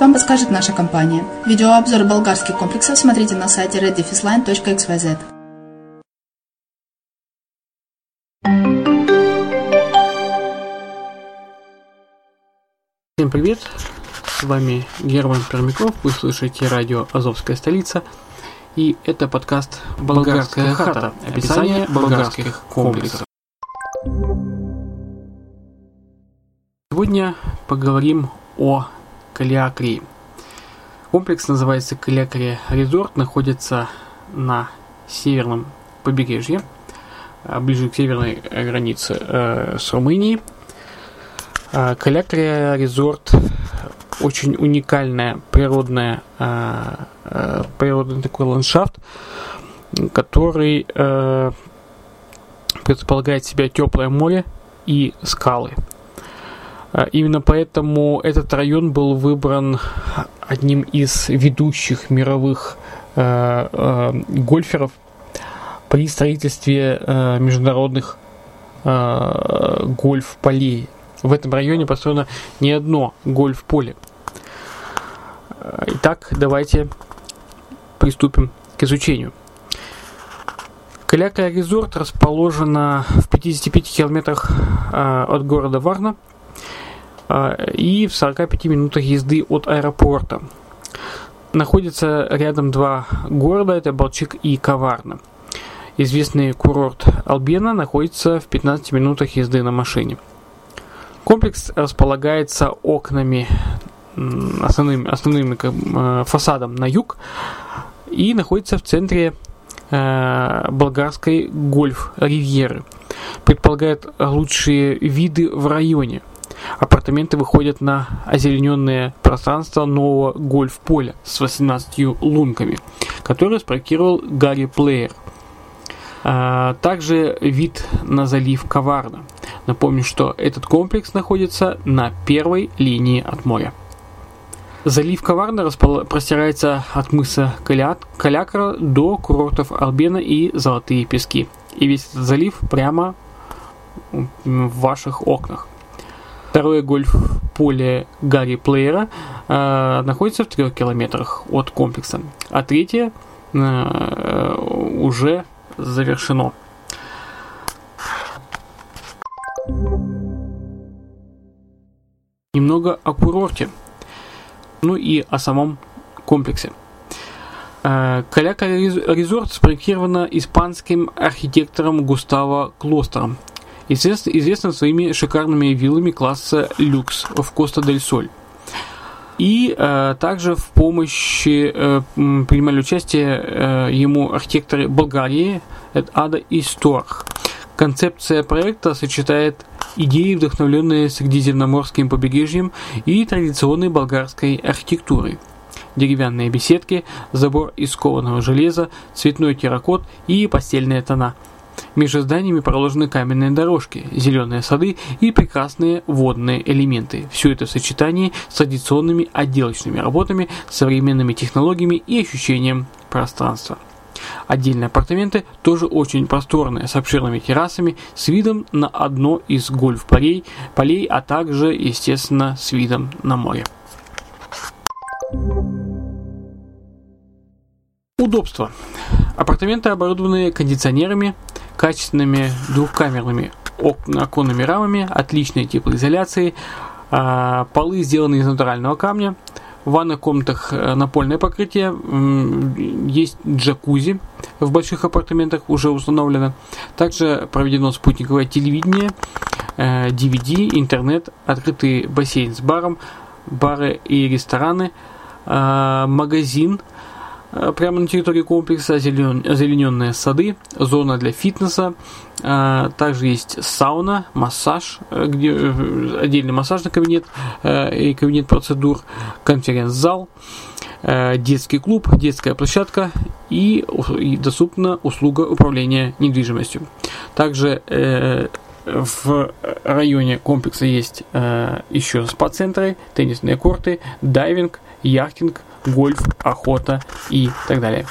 вам подскажет наша компания. Видеообзор болгарских комплексов смотрите на сайте reddefisline.xyz. Всем привет! С вами Герман Пермяков, вы слушаете радио «Азовская столица» и это подкаст «Болгарская хата. Описание болгарских комплексов». Сегодня поговорим о Калиакрии. Комплекс называется Калиакрия Резорт, находится на северном побережье, а, ближе к северной границе э, с Румынией. Э, Калиакрия Резорт очень уникальная природная, э, э, природный такой ландшафт, который э, предполагает себя теплое море и скалы – а, именно поэтому этот район был выбран одним из ведущих мировых э, э, гольферов при строительстве э, международных гольф-полей. В этом районе построено не одно гольф-поле. Итак, давайте приступим к изучению. Калякая резорт расположена в 55 километрах от города Варна – а, и в 45 минутах езды от аэропорта. Находятся рядом два города, это Балчик и Коварна. Известный курорт Албена находится в 15 минутах езды на машине. Комплекс располагается окнами, основным, основным э, фасадом на юг и находится в центре э, болгарской гольф-ривьеры. Предполагает лучшие виды в районе – Апартаменты выходят на озелененное пространство нового гольф-поля с 18 лунками, которое спроектировал Гарри Плеер. А, также вид на залив Коварна. Напомню, что этот комплекс находится на первой линии от моря. Залив Коварна распол... простирается от мыса Каля... Калякра до курортов Албена и Золотые Пески. И весь этот залив прямо в ваших окнах. Второе гольф-поле Гарри Плеера э, находится в трех километрах от комплекса, а третье э, уже завершено. Немного о курорте, ну и о самом комплексе. Э, Каляка Резорт спроектирована испанским архитектором Густаво Клостером – известна, известна своими шикарными виллами класса люкс в Коста-дель-Соль. И э, также в помощи э, принимали участие э, ему архитекторы Болгарии Ада и Сторх. Концепция проекта сочетает идеи, вдохновленные средиземноморским побережьем и традиционной болгарской архитектурой. Деревянные беседки, забор из кованого железа, цветной терракот и постельные тона – между зданиями проложены каменные дорожки, зеленые сады и прекрасные водные элементы. Все это в сочетании с традиционными отделочными работами, современными технологиями и ощущением пространства. Отдельные апартаменты тоже очень просторные, с обширными террасами, с видом на одно из гольф-полей, полей, а также, естественно, с видом на море. Удобство. Апартаменты оборудованы кондиционерами, качественными двухкамерными оконными рамами, отличной теплоизоляцией, а, полы сделаны из натурального камня, в ванных комнатах э, напольное покрытие, есть джакузи в больших апартаментах уже установлено. Также проведено спутниковое телевидение, DVD, э, интернет, открытый бассейн с баром, бары и рестораны, а, магазин – прямо на территории комплекса озелененные сады, зона для фитнеса, э, также есть сауна, массаж, э, где отдельный массажный кабинет и кабинет процедур, конференц-зал, детский клуб, детская площадка и доступна услуга управления недвижимостью. Также в районе комплекса есть еще спа-центры, теннисные корты, дайвинг, яхтинг, гольф, охота и так далее.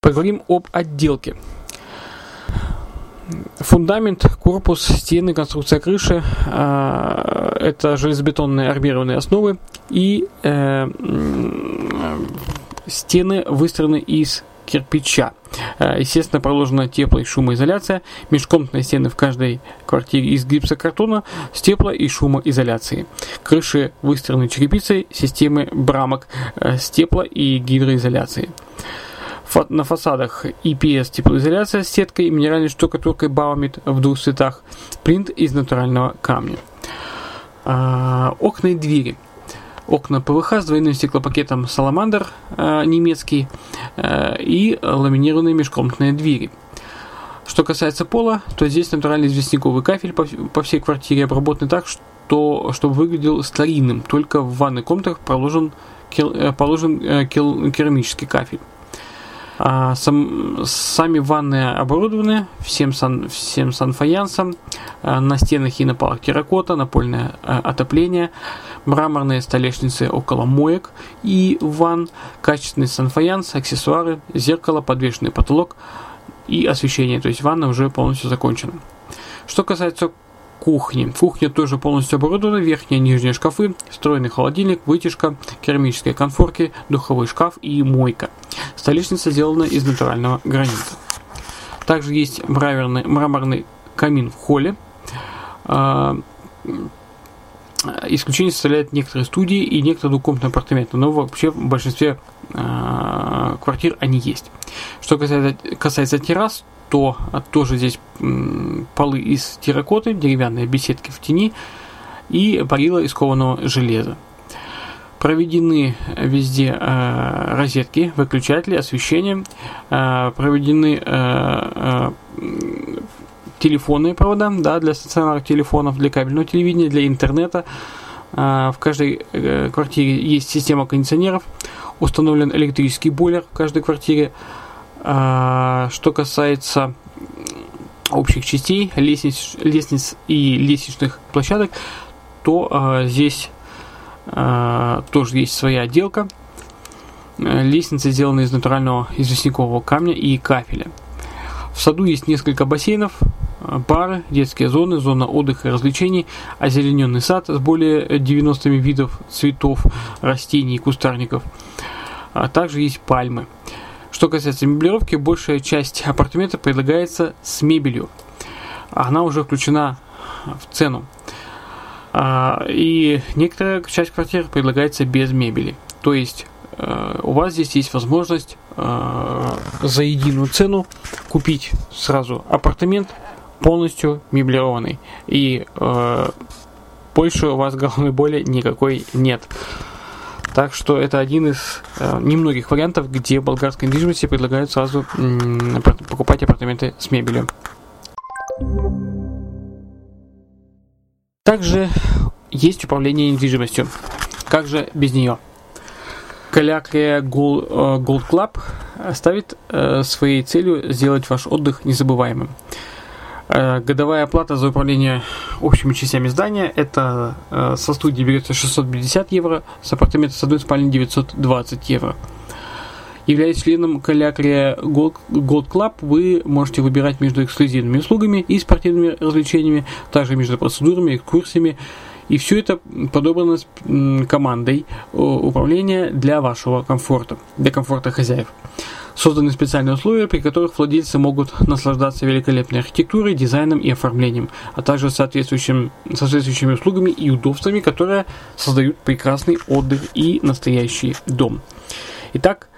Поговорим об отделке. Фундамент, корпус, стены, конструкция крыши э, это железобетонные армированные основы и э, стены выстроены из кирпича. Э, естественно, проложена тепло- и шумоизоляция. Межкомнатные стены в каждой квартире из гипсокартона с тепло- и шумоизоляцией. Крыши выстроены черепицей системы брамок э, с тепло- и гидроизоляцией. на фасадах EPS теплоизоляция с сеткой и минеральной штукатуркой Baumit в двух цветах. Принт из натурального камня. А, окна и двери. Окна ПВХ с двойным стеклопакетом Salamander а, немецкий а, и ламинированные межкомнатные двери. Что касается пола, то здесь натуральный известняковый кафель по, всей квартире обработан так, что, чтобы выглядел старинным. Только в ванной комнатах проложен, э, положен э, керамический кафель. А, сам, сами ванны оборудованы всем, сан, всем санфаянсом. А, на стенах и на полах терракота, напольное а, отопление, мраморные столешницы около моек и ванн, качественный санфаянс, аксессуары, зеркало, подвешенный потолок и освещение. То есть ванна уже полностью закончена. Что касается кухни. Кухня тоже полностью оборудована, верхние и нижние шкафы, встроенный холодильник, вытяжка, керамические конфорки, духовой шкаф и мойка. Столешница сделана из натурального гранита. Также есть мраморный, мраморный камин в холле. А, исключение составляют некоторые студии и некоторые двухкомнатные апартаменты, но вообще в большинстве э, квартир они есть. Что касается, касается террас, то тоже здесь полы из терракоты, деревянные беседки в тени и парила из кованого железа. Проведены везде э, розетки, выключатели, освещение, э, проведены э, э, телефонные провода да, для стационарных телефонов, для кабельного телевидения, для интернета. Э, в каждой э, квартире есть система кондиционеров, установлен электрический бойлер в каждой квартире. Что касается общих частей, лестниц, лестниц и лестничных площадок, то а, здесь а, тоже есть своя отделка. Лестницы сделаны из натурального известнякового камня и кафеля. В саду есть несколько бассейнов, бары, детские зоны, зона отдыха и развлечений, озелененный сад с более 90 видов цветов, растений и кустарников. А также есть пальмы. Что касается меблировки, большая часть апартамента предлагается с мебелью. Она уже включена в цену. А, и некоторая часть квартир предлагается без мебели. То есть э, у вас здесь есть возможность э, за единую цену купить сразу апартамент полностью меблированный. И э, больше у вас головной боли никакой нет. Так что это один из э, немногих вариантов, где болгарской недвижимости предлагают сразу м, покупать апартаменты с мебелью. Также есть управление недвижимостью. Как же без нее? Калякрия Gold, э, Gold Club ставит э, своей целью сделать ваш отдых незабываемым. Э, годовая оплата за управление общими частями здания это э, со студии берется 650 евро, с апартамента с одной спальни 920 евро. Являясь членом Калякрия Gold, Gold Club, вы можете выбирать между эксклюзивными услугами и спортивными развлечениями, также между процедурами, экскурсиями. И все это подобрано с командой управления для вашего комфорта, для комфорта хозяев. Созданы специальные условия, при которых владельцы могут наслаждаться великолепной архитектурой, дизайном и оформлением, а также соответствующим, соответствующими услугами и удобствами, которые создают прекрасный отдых и настоящий дом. Итак,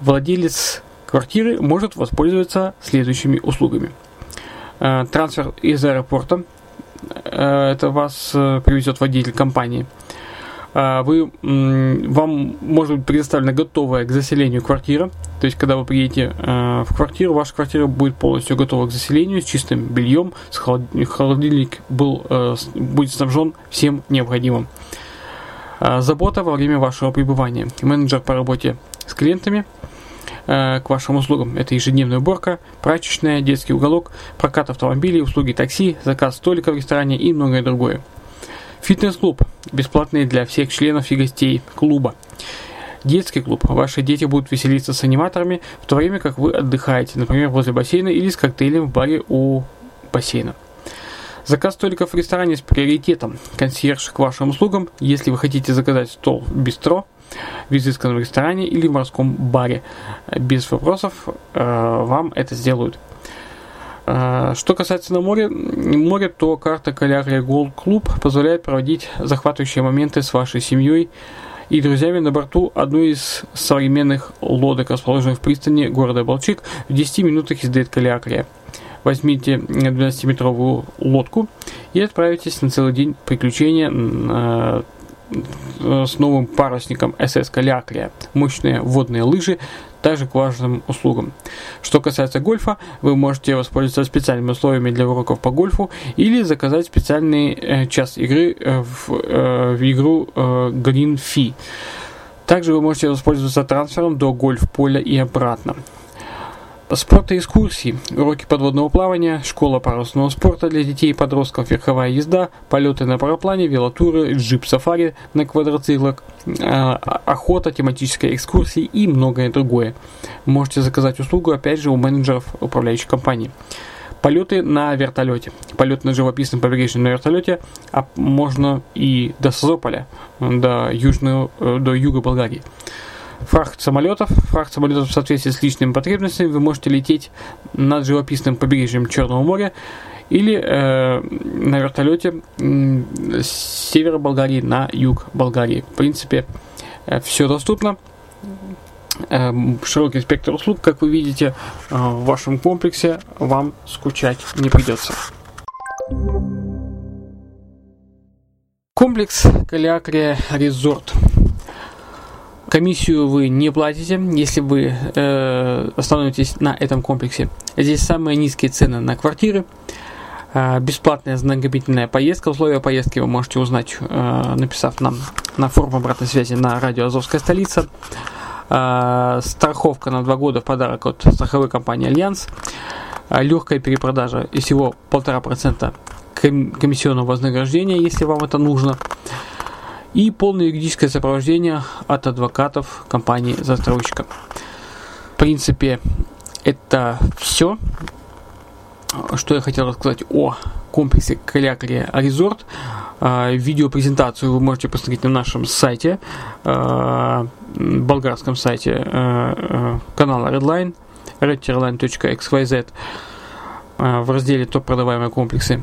владелец квартиры может воспользоваться следующими услугами. Э, трансфер из аэропорта. Э, это вас э, привезет водитель компании – вы, вам может быть предоставлена готовая к заселению квартира. То есть, когда вы приедете а, в квартиру, ваша квартира будет полностью готова к заселению, с чистым бельем, с холодильник был, э, будет снабжен всем необходимым. А, забота во время вашего пребывания. Менеджер по работе с клиентами э, к вашим услугам. Это ежедневная уборка, прачечная, детский уголок, прокат автомобилей, услуги такси, заказ столика в ресторане и многое другое. Фитнес-клуб. Бесплатный для всех членов и гостей клуба. Детский клуб. Ваши дети будут веселиться с аниматорами, в то время как вы отдыхаете, например, возле бассейна или с коктейлем в баре у бассейна. Заказ столиков в ресторане с приоритетом. Консьерж к вашим услугам, если вы хотите заказать стол в бистро, в изысканном ресторане или в морском баре. Без вопросов э, вам это сделают. А, что касается на море, море, то карта Калярия Gold Club позволяет проводить захватывающие моменты с вашей семьей и друзьями на борту одной из современных лодок, расположенных в пристани города Балчик в 10 минутах езды от Калиакрия. Возьмите 12-метровую лодку и отправитесь на целый день приключения э, с новым парусником СС Калиакрия. Мощные водные лыжи, также к важным услугам. Что касается гольфа, вы можете воспользоваться специальными условиями для уроков по гольфу или заказать специальный э, час игры э, в, э, в игру Green Fee. Также вы можете воспользоваться трансфером до гольф-поля и обратно. Спорт и экскурсии, уроки подводного плавания, школа парусного спорта для детей и подростков, верховая езда, полеты на параплане, велотуры, джип-сафари на квадроциклах, а, охота, тематические экскурсии и многое другое. Можете заказать услугу, опять же, у менеджеров управляющей компании. Полеты на вертолете. Полет на живописном побережье на вертолете а можно и до Созополя, до, южного, э, до юга Болгарии фрахт самолетов. Фрахт самолетов в соответствии с личными потребностями вы можете лететь над живописным побережьем Черного моря или э, на вертолете с севера Болгарии на юг Болгарии. В принципе, э, все доступно. Э, широкий спектр услуг, как вы видите, э, в вашем комплексе вам скучать не придется. Комплекс Калиакрия Резорт Комиссию вы не платите, если вы э, остановитесь на этом комплексе. Здесь самые низкие цены на квартиры. Э, бесплатная знакомительная поездка. Условия поездки вы можете узнать, э, написав нам на форум обратной связи на радио Азовская столица. Э, страховка на два года в подарок от страховой компании Альянс. Э, легкая перепродажа и всего 1,5% комиссионного вознаграждения, если вам это нужно и полное юридическое сопровождение от адвокатов компании-застройщика. В принципе, это все, что я хотел рассказать о комплексе Калякария Резорт. А, видеопрезентацию вы можете посмотреть на нашем сайте, а, болгарском сайте а, канала Redline, redline.xyz в разделе «Топ продаваемые комплексы».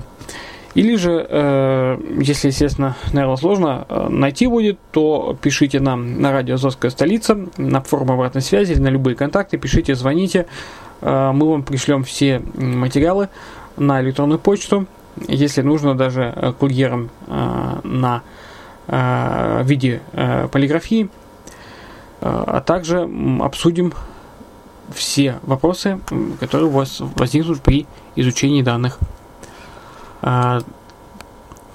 Или же, э, если, естественно, наверное, сложно э, найти будет, то пишите нам на радио «Азовская столица», на форум обратной связи на любые контакты, пишите, звоните. Э, мы вам пришлем все материалы на электронную почту. Если нужно, даже курьером на виде полиграфии. А также обсудим все вопросы, которые у вас возникнут при изучении данных э,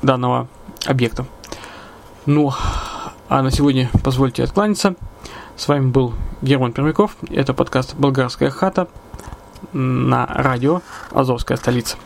данного объекта. Ну, а на сегодня позвольте откланяться. С вами был Герман Пермяков. Это подкаст «Болгарская хата» на радио «Азовская столица».